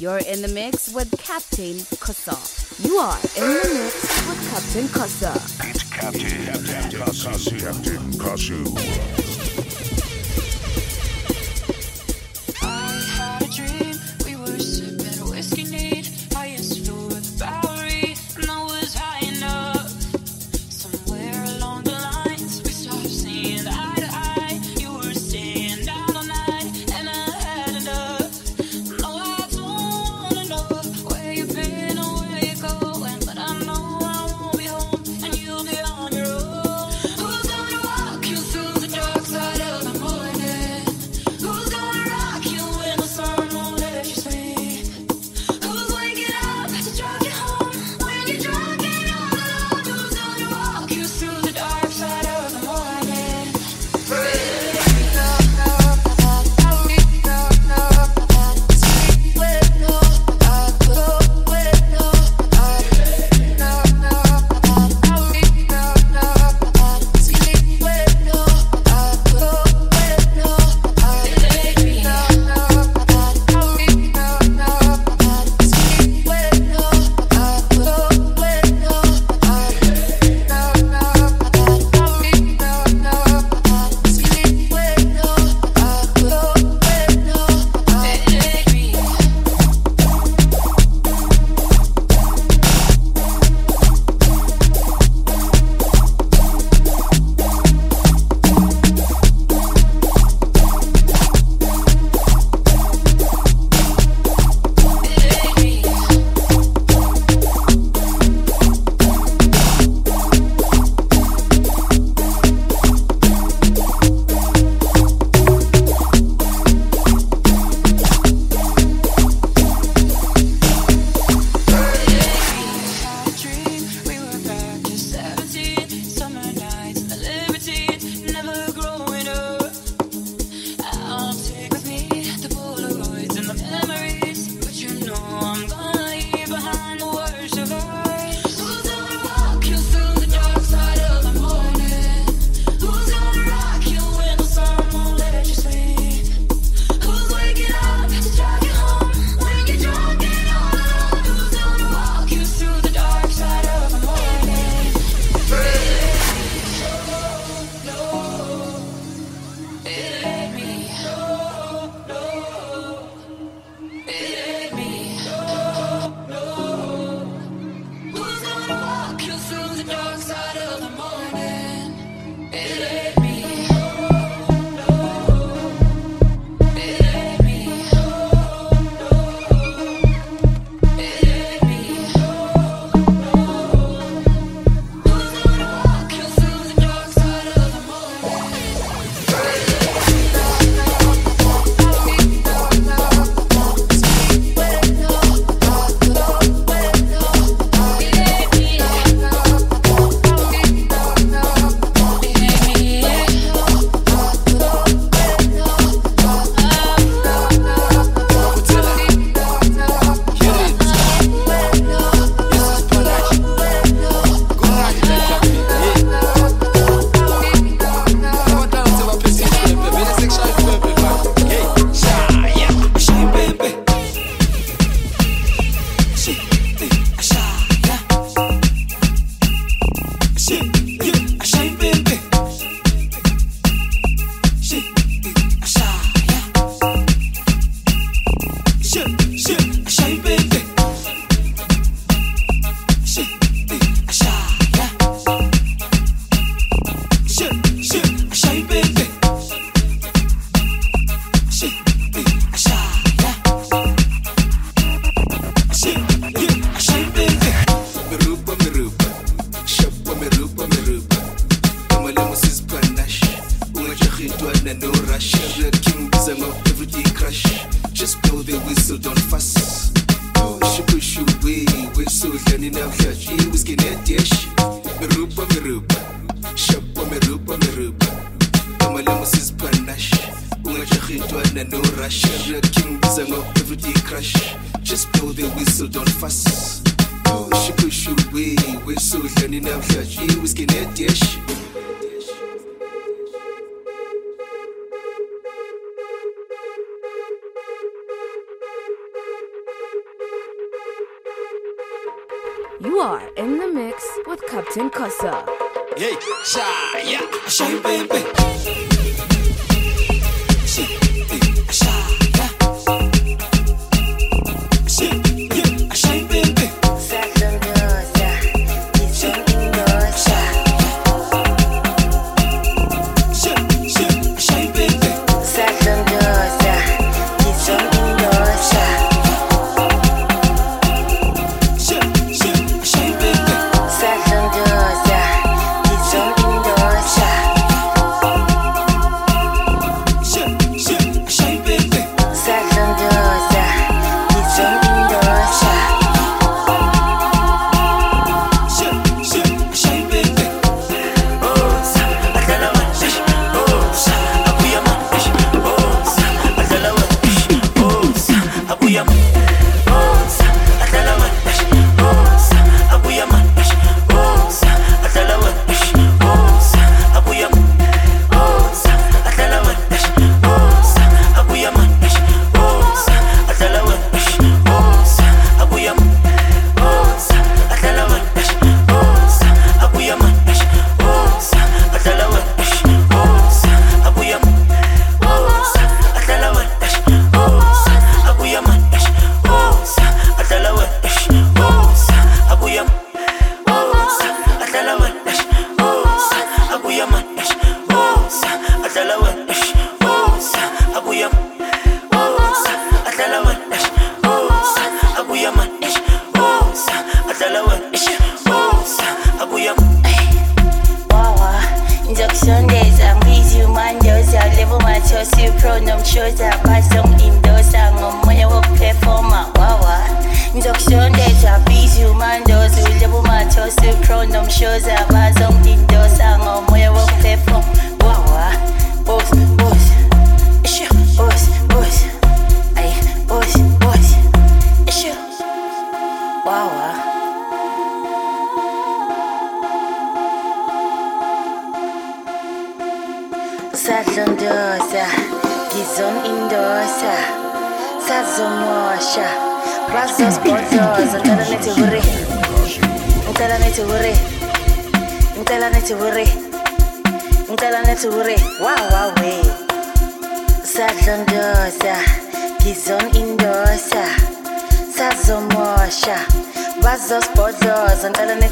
You're in the mix with Captain Kosa. You are in the mix with Captain Kosa. It's Captain, Captain Kasu. Captain Kasu.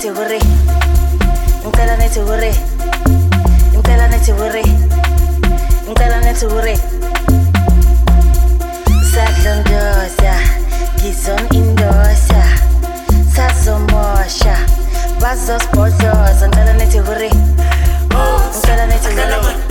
nithi hore. Ngicela nithi hore. Ngicela nithi hore. Ngicela nithi hore. Indosa sazomosha bazosibhodloza ngicela nithi hore. Ngicela nithi hore.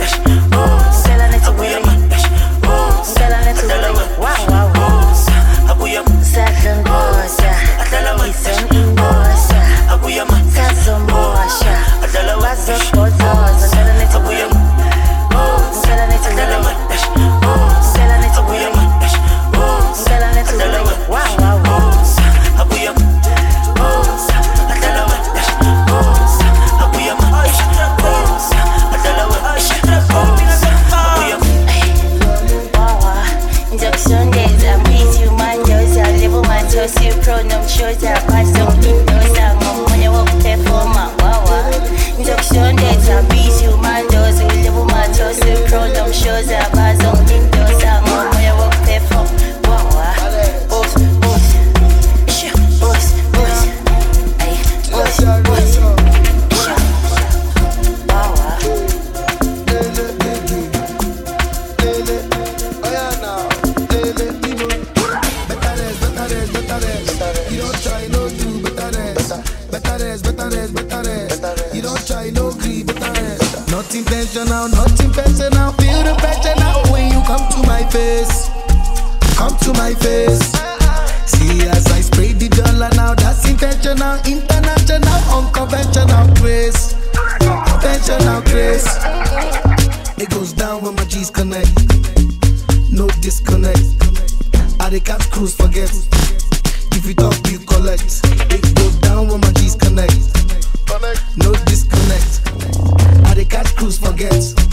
no disconnect. I they catch crews forgets.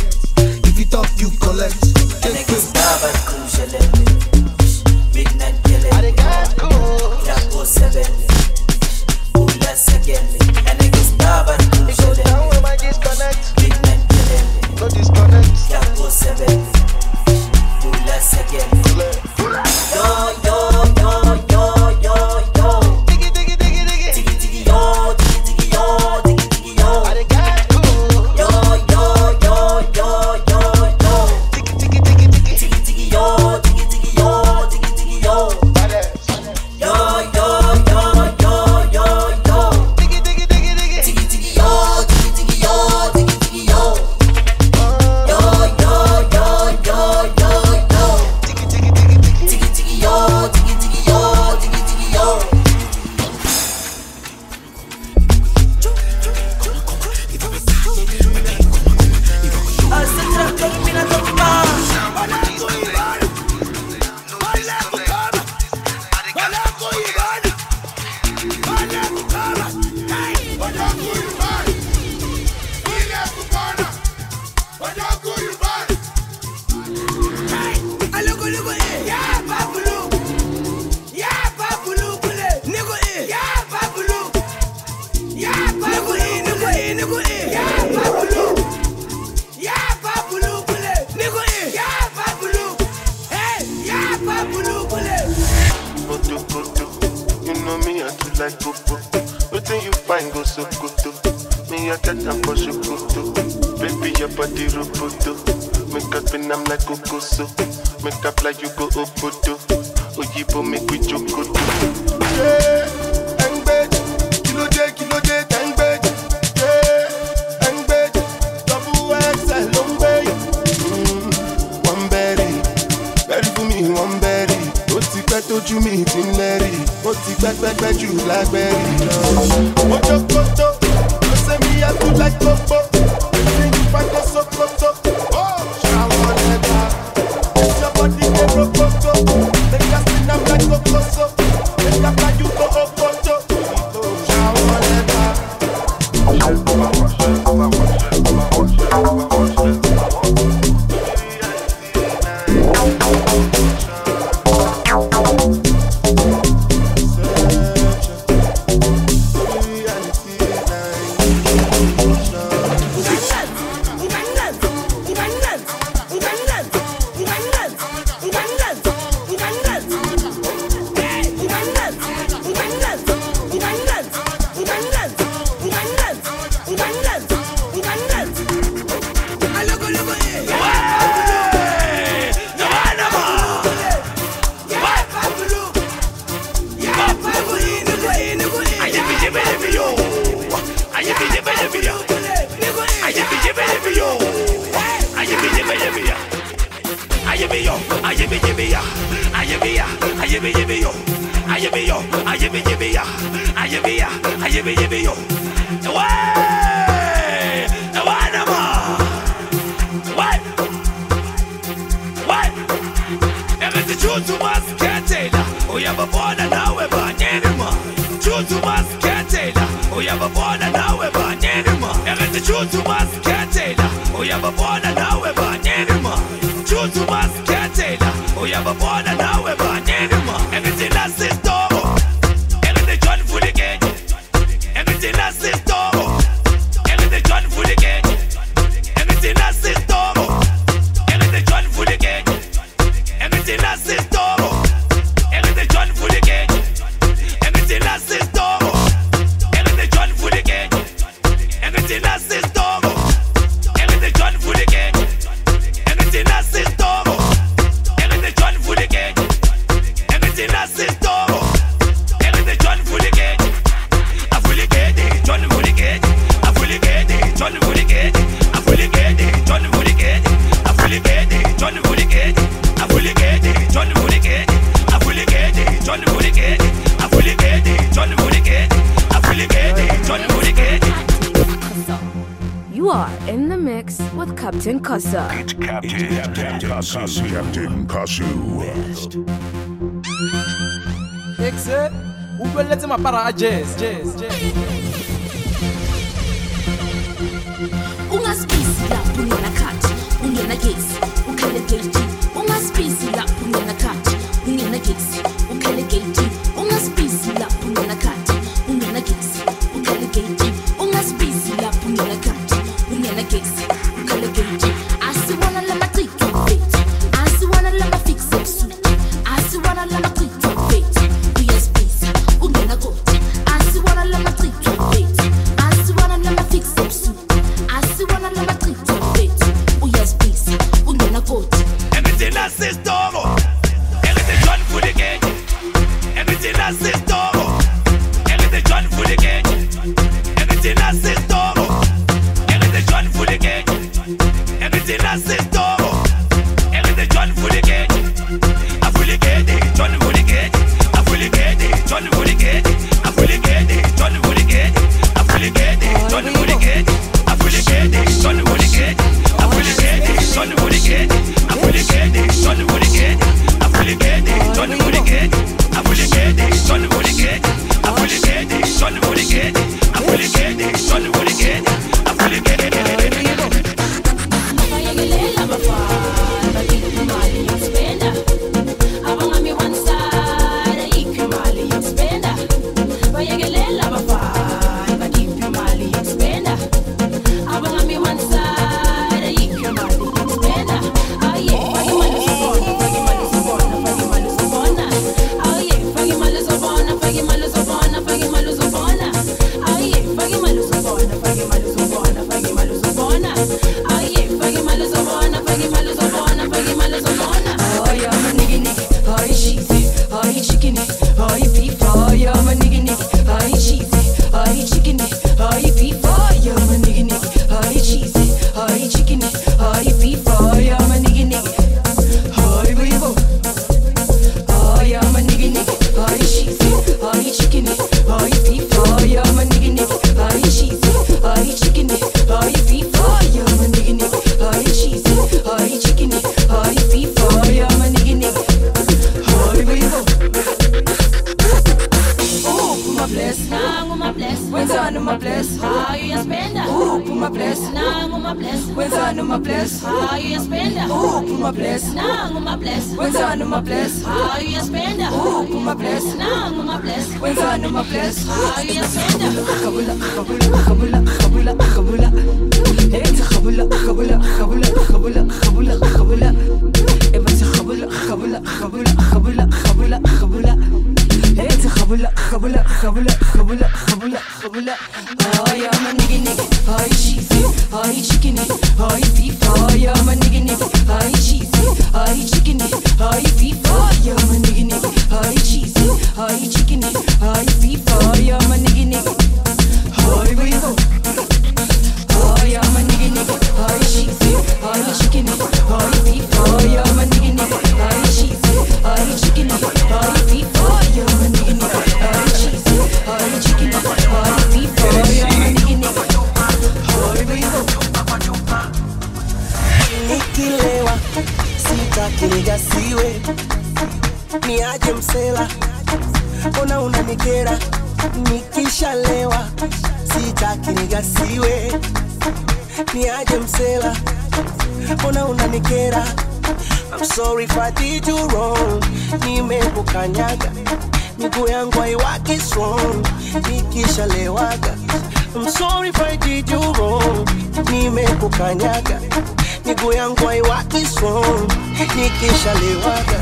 Pẹ́pẹ́pẹ́ jù lágbẹ́rì mapara a jazz, jazz, Habula, habula, habula, habula, habula, habula. Hi, I'm a nigga, nigga. Hi, she's it. Hi, chicken it. Hi, beef. Hi, I'm a nigga, nigga. Hi, she's it. Hi, chicken it. Hi, beef. If I did you wrong nimekukanyaga miguu yangu haiwaki strong nikishalewaga. I'm sorry if I did you wrong nimekukanyaga miguu yangu haiwaki strong nikishalewaga.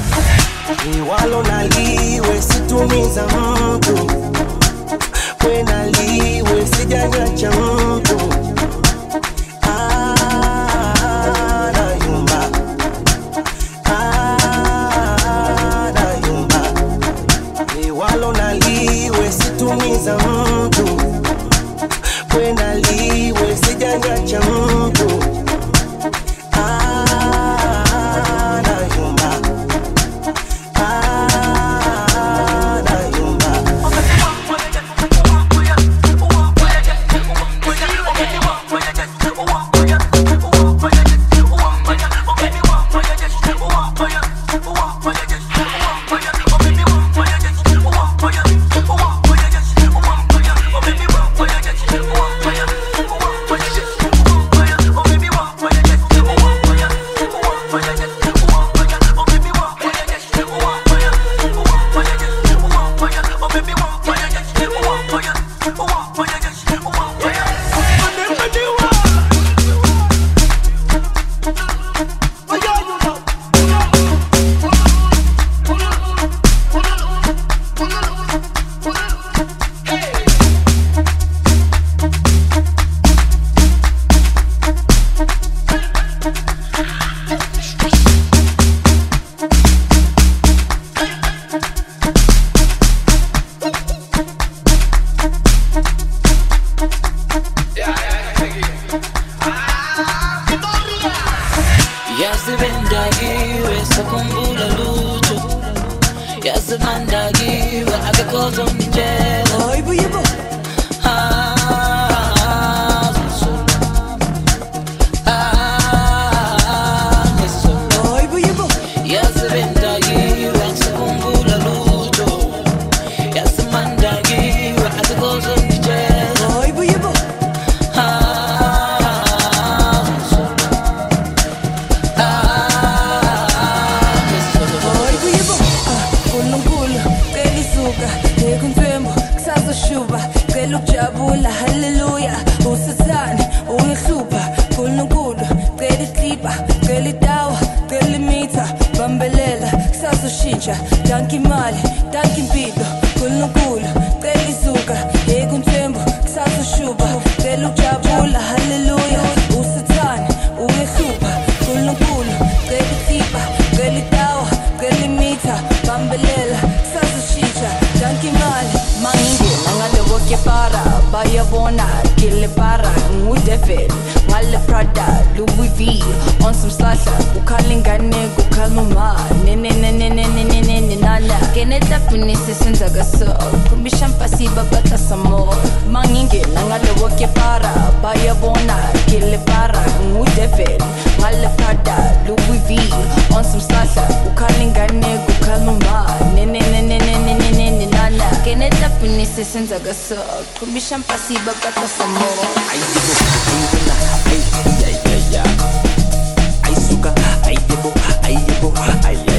Liwalo naliwe situmiza mtu wenaliwe sijanyacha mtu Prada, Louis V On some ne ne ne ne ne ne ne ne nene nenala Kene takunise senza kaso Kumbisha mpasi babata samo Mangingena ngalowo ke para Baya bona kile para Ngu devil, ngale Prada, Louis V On some slasa, ne ne ne ne ne ne ne ne ne Kene tapini sisenza gaso Kumbisha mpasi bakata samoro Aidebo, aidebo, aidebo, aidebo Aisuka, aidebo, aidebo, aidebo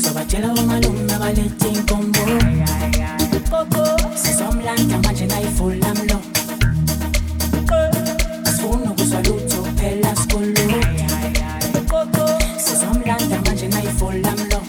ngizobatshela omalume abaletha inkombo sizomlanda manje nayivula mlo asifuni ukuzwa lutho phela sikulu sizomlanda manje nayivula mlo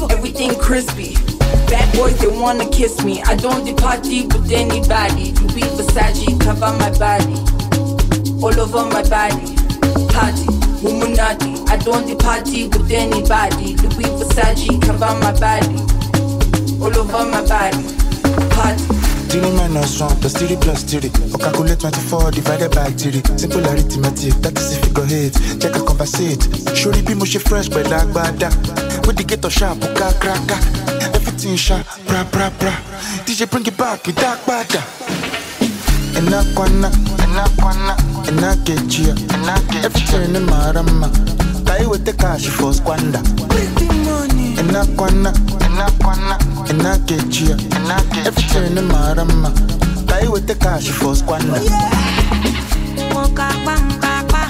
Everything crispy. Bad boys, they wanna kiss me. I don't do party with anybody. Louis Versace, cover my body. All over my body. Party, Illuminati. I don't do party with anybody. Louis Versace, cover my body. All over my body. Party. Three minus one plus three plus three. Or calculate 24 divided by three. Simple arithmetic, that is if you go hit. Check a conversate. Surely be mushy fresh, but like bada. With the ghetto sharp, uka kraka. Everything sharp, bra bra bra. DJ bring it back with that bada. Enakwana, enakwana, enakechia, everything in marama. Tai with the cash for squander. Enakwana, enakwana, ina kwana. Ina kechi ya ina kechi everything ni mara mma ka i weta cash for squanna nwoke akpa mkpa akpa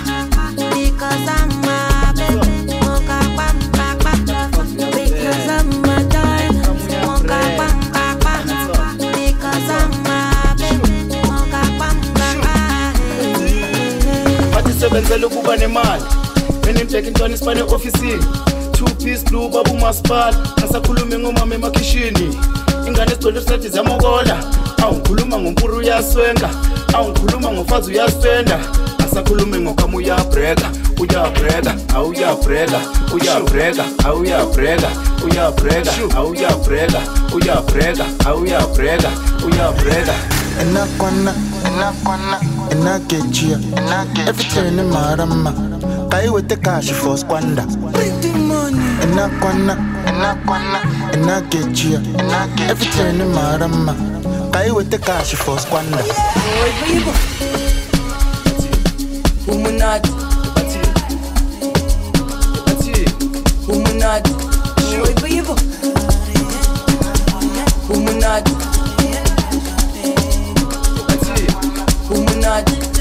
because I'm a baby. Nwoke akpa mkpa because I'm a darling nwoke akpa mkpa because I'm a baby. Nwoke akpa mkpa akpa bathi sebenze lokuba nemali benimdleka intwana isibane ofisini piece blue baba umasipala. Ngasakhulumi ngomama emakhishini. Ingane esigcwele usethi ziyamokola awungikhuluma ngompuru uyaswenga. Awungikhuluma ngofazi uyaswenda. Asakhulumi ngokama uyabreka uyabreka awuyabreka uyabreka awuyabreka uyabreka awuyabreka uyabreka awuyabreka uyabreka Enakwana, enakwana, enakechia, everything and I wanna, and I wanna, and I get you. Every turn in my rama, I with the cash for squander. Boy, people, Umunad, Umunad, Boy, people, Umunad, Umunad.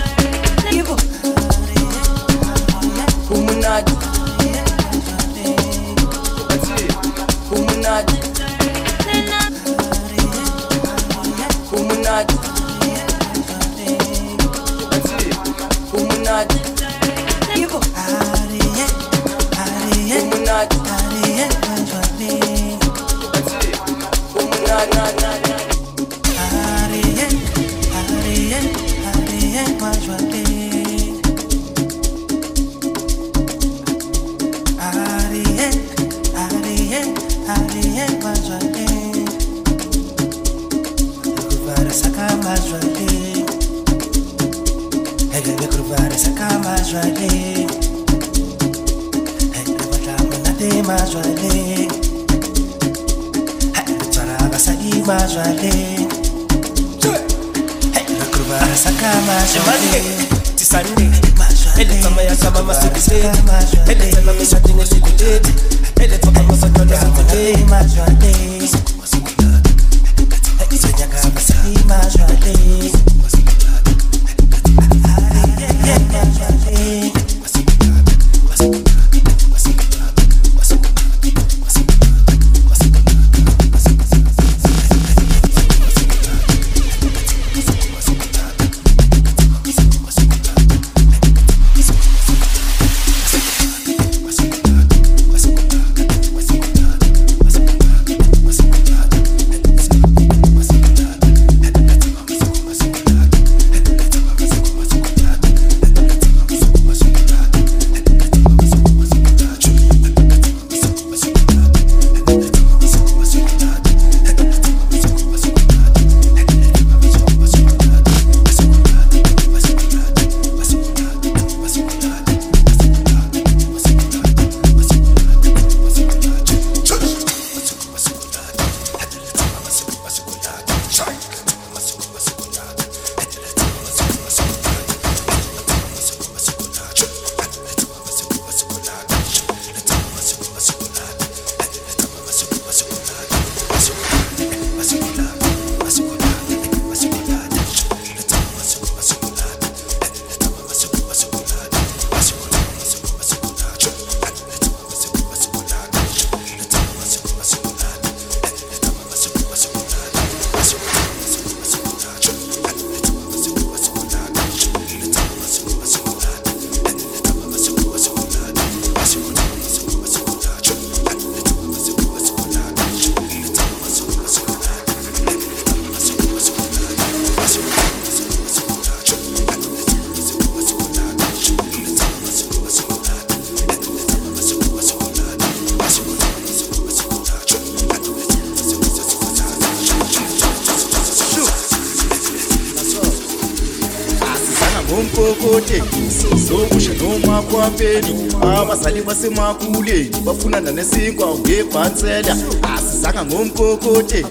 Basemakuleni bafunana nesinkwa ngebhansela. Asizanga ngompokote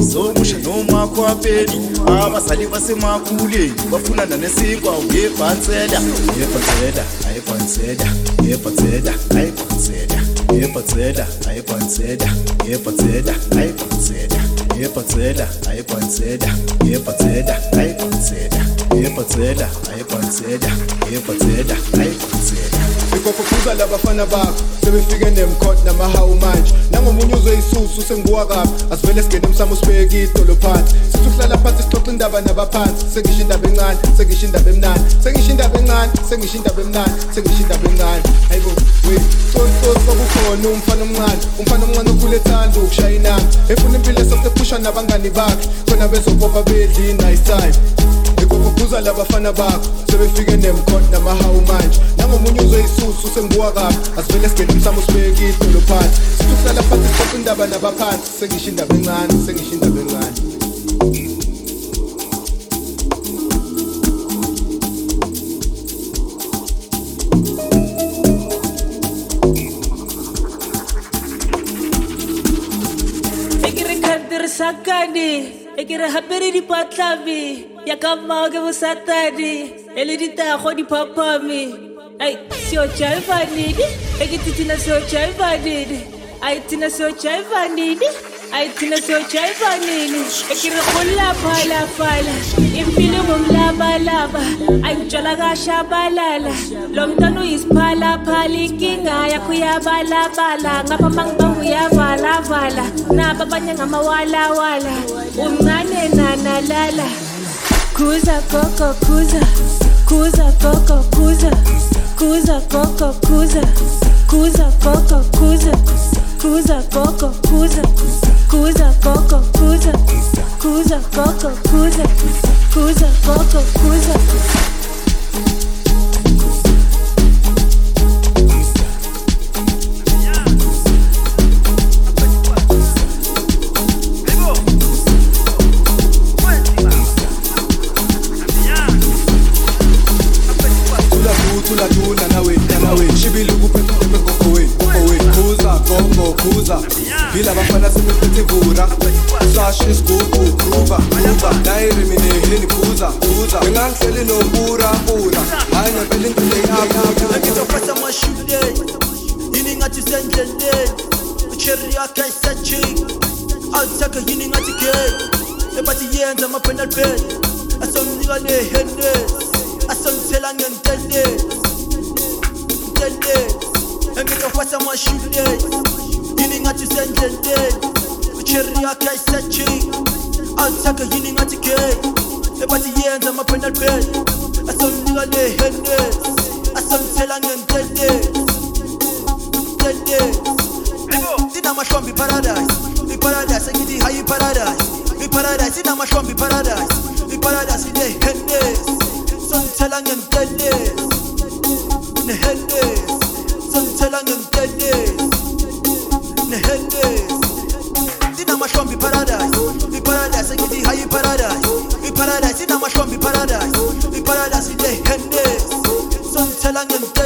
zokusha noma kwapeni abazali basemakuleni bafunana nesinkwa ngebhansela. Yebhansela ayibhansela yebhansela ayibhansela yebhansela ayibhansela yebhansela ayibhansela yebhansela ayibhansela yebhansela ayibhansela yebhansela ayibhansela yebhansela ayibhansela ikophuza labafana bakho sebefike nemkhot namahawu manje nangomunye uzwe isusu senguwa kabi asivele singene emsamo sibeke idolo phansi sithi uhlala phansi sixoxa indaba nabaphansi sengisho indaba encane sengisho indaba emnani sengisho indaba encane sengisho indaba emnani sengisho indaba encane hayibo we sososi kwakukhona umfana omncane umfana omncane okhule ethanda ukushaya inanga efuna impilo esosephusha nabangani bakhe khona bezopopa bedli nice time. Ikuphuza labafana bakho sebefike nemkhot namahawu manje. Nangomunye uzwe isusu senguwa kabi asivele singene emsamo sibeke idolo phansi. Sithi ukuhlala phansi sixoxa indaba nabaphansi sengisho indaba encane sengisho indaba encane. E ke re khantirisakane e yakamage busatani eliritaho nipapami ai sio chaivanini egitina sio chaivanini aitina sio chaivanini aitina sio chaivanini ekirikulaphalafala imfilimu mlabalaba. Aintswalakashabalala lo mntwana uyisiphalaphala inkinga yakho uyabalabala ngapha mangibangu uyavalavala nabo abanye ngamawalawala umncane nanalala Kuza coco kuza, kuza coco kuza, kuza coco kuza, kuza coco kuza, kuza coco kuza, kuza coco kuza, kuza coco kuza, kuza coco kuza. bila bafana simifitivura sashisiguguguva nayiriminehile nikhuza khuza ngingahleli nobura bura hayi ngempela intulo i-apapakitofasa mashude yini ngathi sendleleni? Ucheri yakhe ayisajik awuthaka yini ngathi gate ebathi yenza ama-penal bed asomnika nehendes asomthela ngentelesi ntelesi engitofasa mashudes icherry yakhe ayisajiki awuthakhe yini ngathi gay ebathi yenza ama-penal bed asomnika nehenes asongithela ngentelezi ntelezi sinamahlombe iparadise iparadise engithi hayi iparadise iparadise inamahlombe iparadise iparadise inehenes songithela ngentelezi nehenes songithela ngentelezi nehenes sinamahlombe iparadise iparadise engithi hayi iparadise iparadise inamahlombe iparadise iparadise inehenes songithela ngentelezi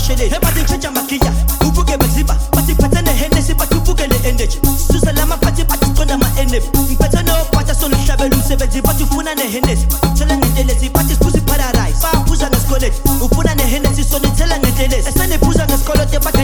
bathi ngipheza amasheleni ebazitshintsha magiya ubuke benziba basiphethe nehenesi bathi ubukele energy. Susa lamaphathi bathi siqonda ama-enep ngiphethe nophatha sonihlabela umsebenzi bathi ufuna nehenesi thela ngentelezi bathi siphuza iparadise bayaphuza ngesikoleti ufuna nehenesi sonithela ngentelezi eseniphuza ngesikolote bathi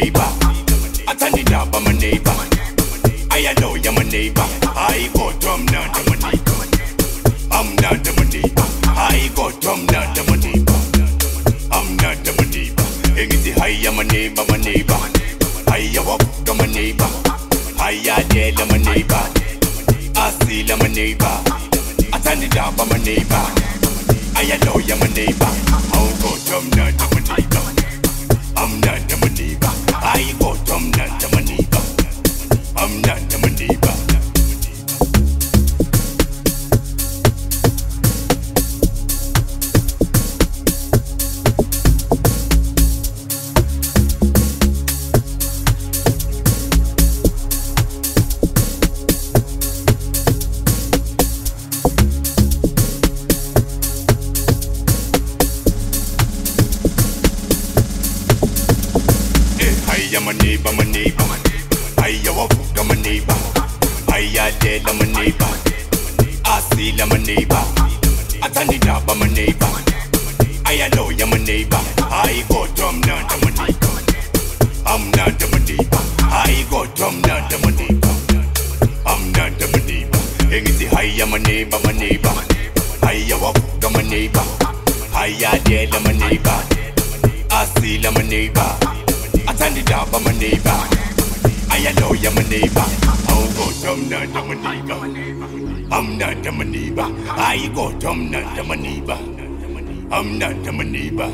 neighbor. I turn the job, I'm a neighbor. I know you're my neighbor. I go drum down to my neighbor. I'm not the neighbor. I go drum down to my neighbor. I'm not the neighbor. Anything high, I'm a neighbor, my neighbor. I walk to my neighbor. I yell, I'm a neighbor. I see, I'm a neighbor. I turn the job, I'm a neighbor. I know you're my neighbor. I'll go drum down to my neighbor. Amna Damaniba, Amna Damaniba.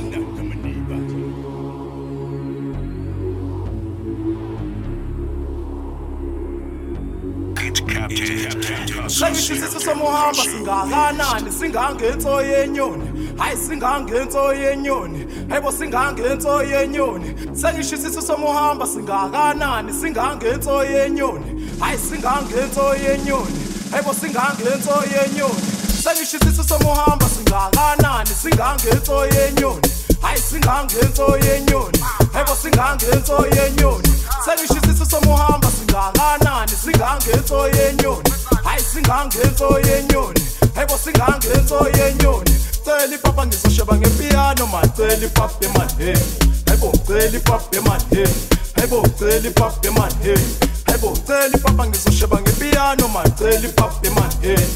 Sangishisisa somuhamba singakanani singangentso yenyoni. Hayi singangentso yenyoni. Hayibo singangentso yenyoni. Sangishisisa somuhamba singakanani singangentso yenyoni. Hayi singangentso yenyoni. Hayibo singangentso yenyoni. Sengishisiso somuhamba singakanani singangenso yenyoni. Hayi singangenso yenyoni. Hayibo singangenso yenyoni. Sengishisiso somuhamba singakanani singangenso yenyoni. Hayi singangenso yenyoni. Hayibo singangenso yenyoni. Cela ipapa ngizosheba ngepiyano man. Cela ipapa emanheni hayibo cela ipapa emanheni hayibo cela ipapa emanheni hayibo cela ipapa ngizosheba ngepiyano man. Cela ipapa emanheni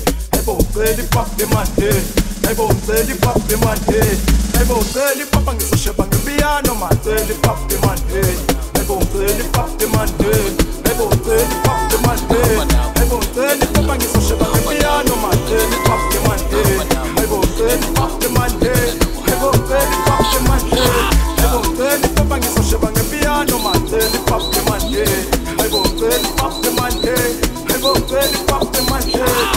ngizosheba ngepiyano man cela ipapa emanheni hayibo cela ipapa emanheni hayibo cela ipapa emanheni hayibo ipapa ngizosheba ngepiyano man cela ipapa emanheni hayibo cela ipapa emanheni hayibo cela ipapa emanheni hayibo ipapa ngizosheba ngepiyano man cela ipapa emanheni hayibo cela ipapa emanheni hayibo cela ipapa emanheni hayibo cela ipapa ngizosheba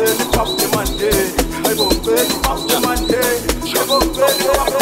cela ipapa emanheni hayibo cela ipapa emanheni hayibo cela ipapa emanheni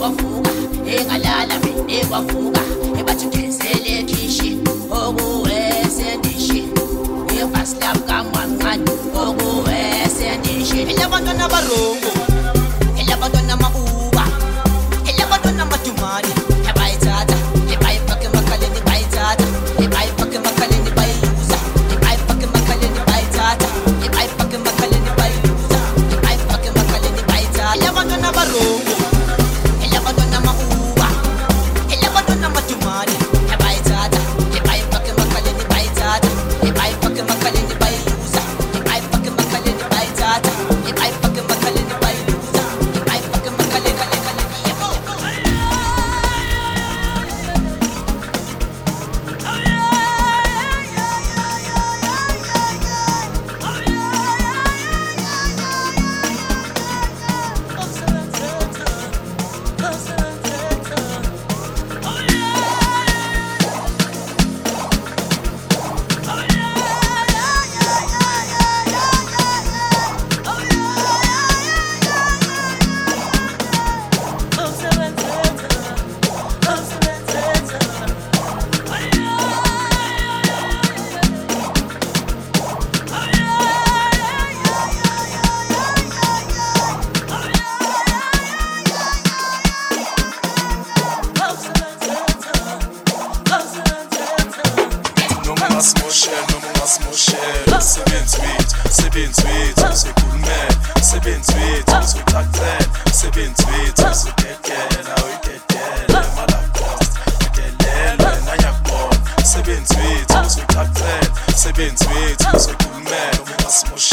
wavuka engalala mine wavuka ebathugezele khishi okuwesendishi evasi lamkamwanqani okuwesendishi elabantwana barongo Rasmus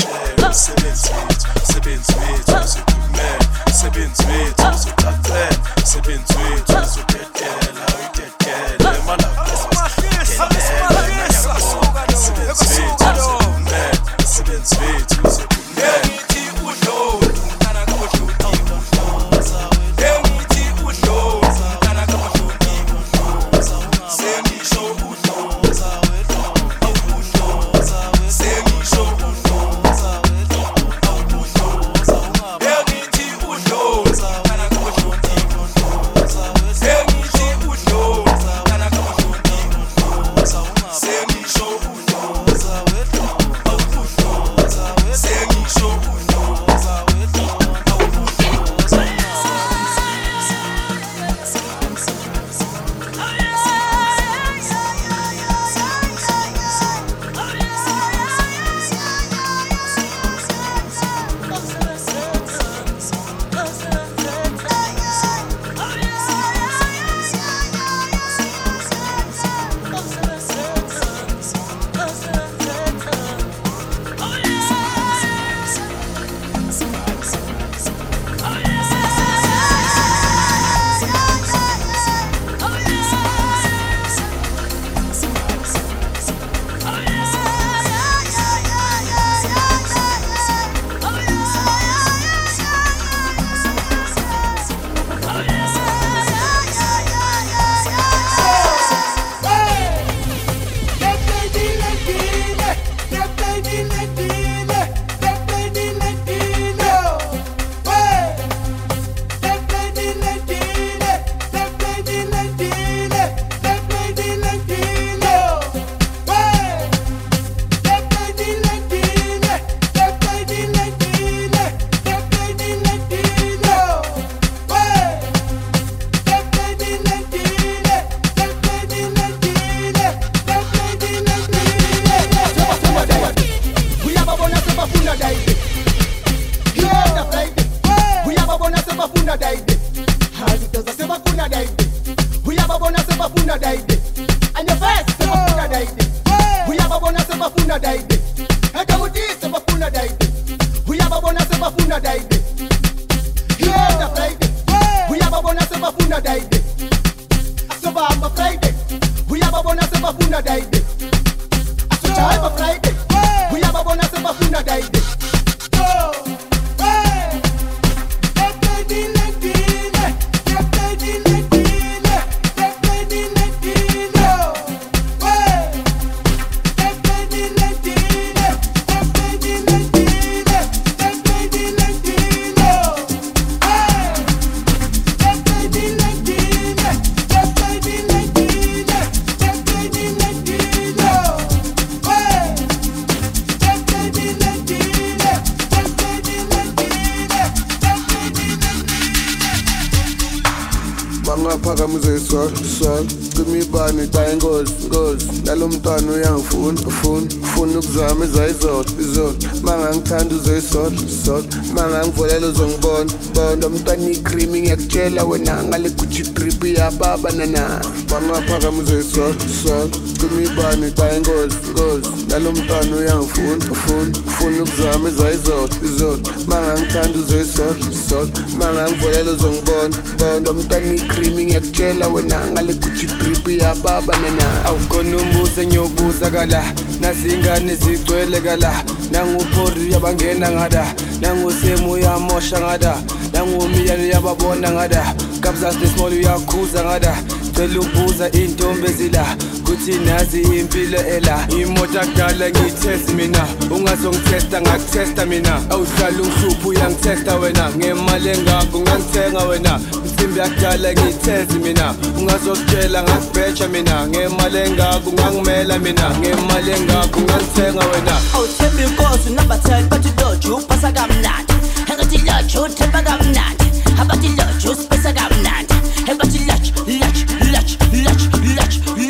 baba mina awukhona umbuzo engiyobuza kala. Nazingane zigcwele kala. Nanguphori yabangena ngada. Nangusemu uyamosha ngada. Nangumiyan uyababona ngada. Kabzas the small uyakhuza ngada. ngicela ubuza iy'ntombi ezila kuthi nazi impilo ela. Imoto akudala ngiyithesti mina ungazongithesta ngakuthesta mina. Awuhlala umhluphi uyangithesta wena. Ngemali engakho ngangithenga wena. Imsimbi yakudala ngiyithezi mina ungazokutshela ngakubheja mina. Ngemali engakho ngangimela mina. Ngemali engakho ngangithenga wena. Awuthembi inkosi number ten bathi loju upasa kamnandi engathi loju uthemba kamnandi abathi loju usipesa kamnandi ebathi loju loju lech, lech, lech,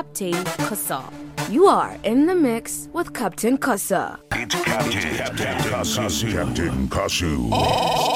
Captain Kasa. You are in the mix with Captain Kasa. It's Captain, Captain Kashu. Captain Kashu.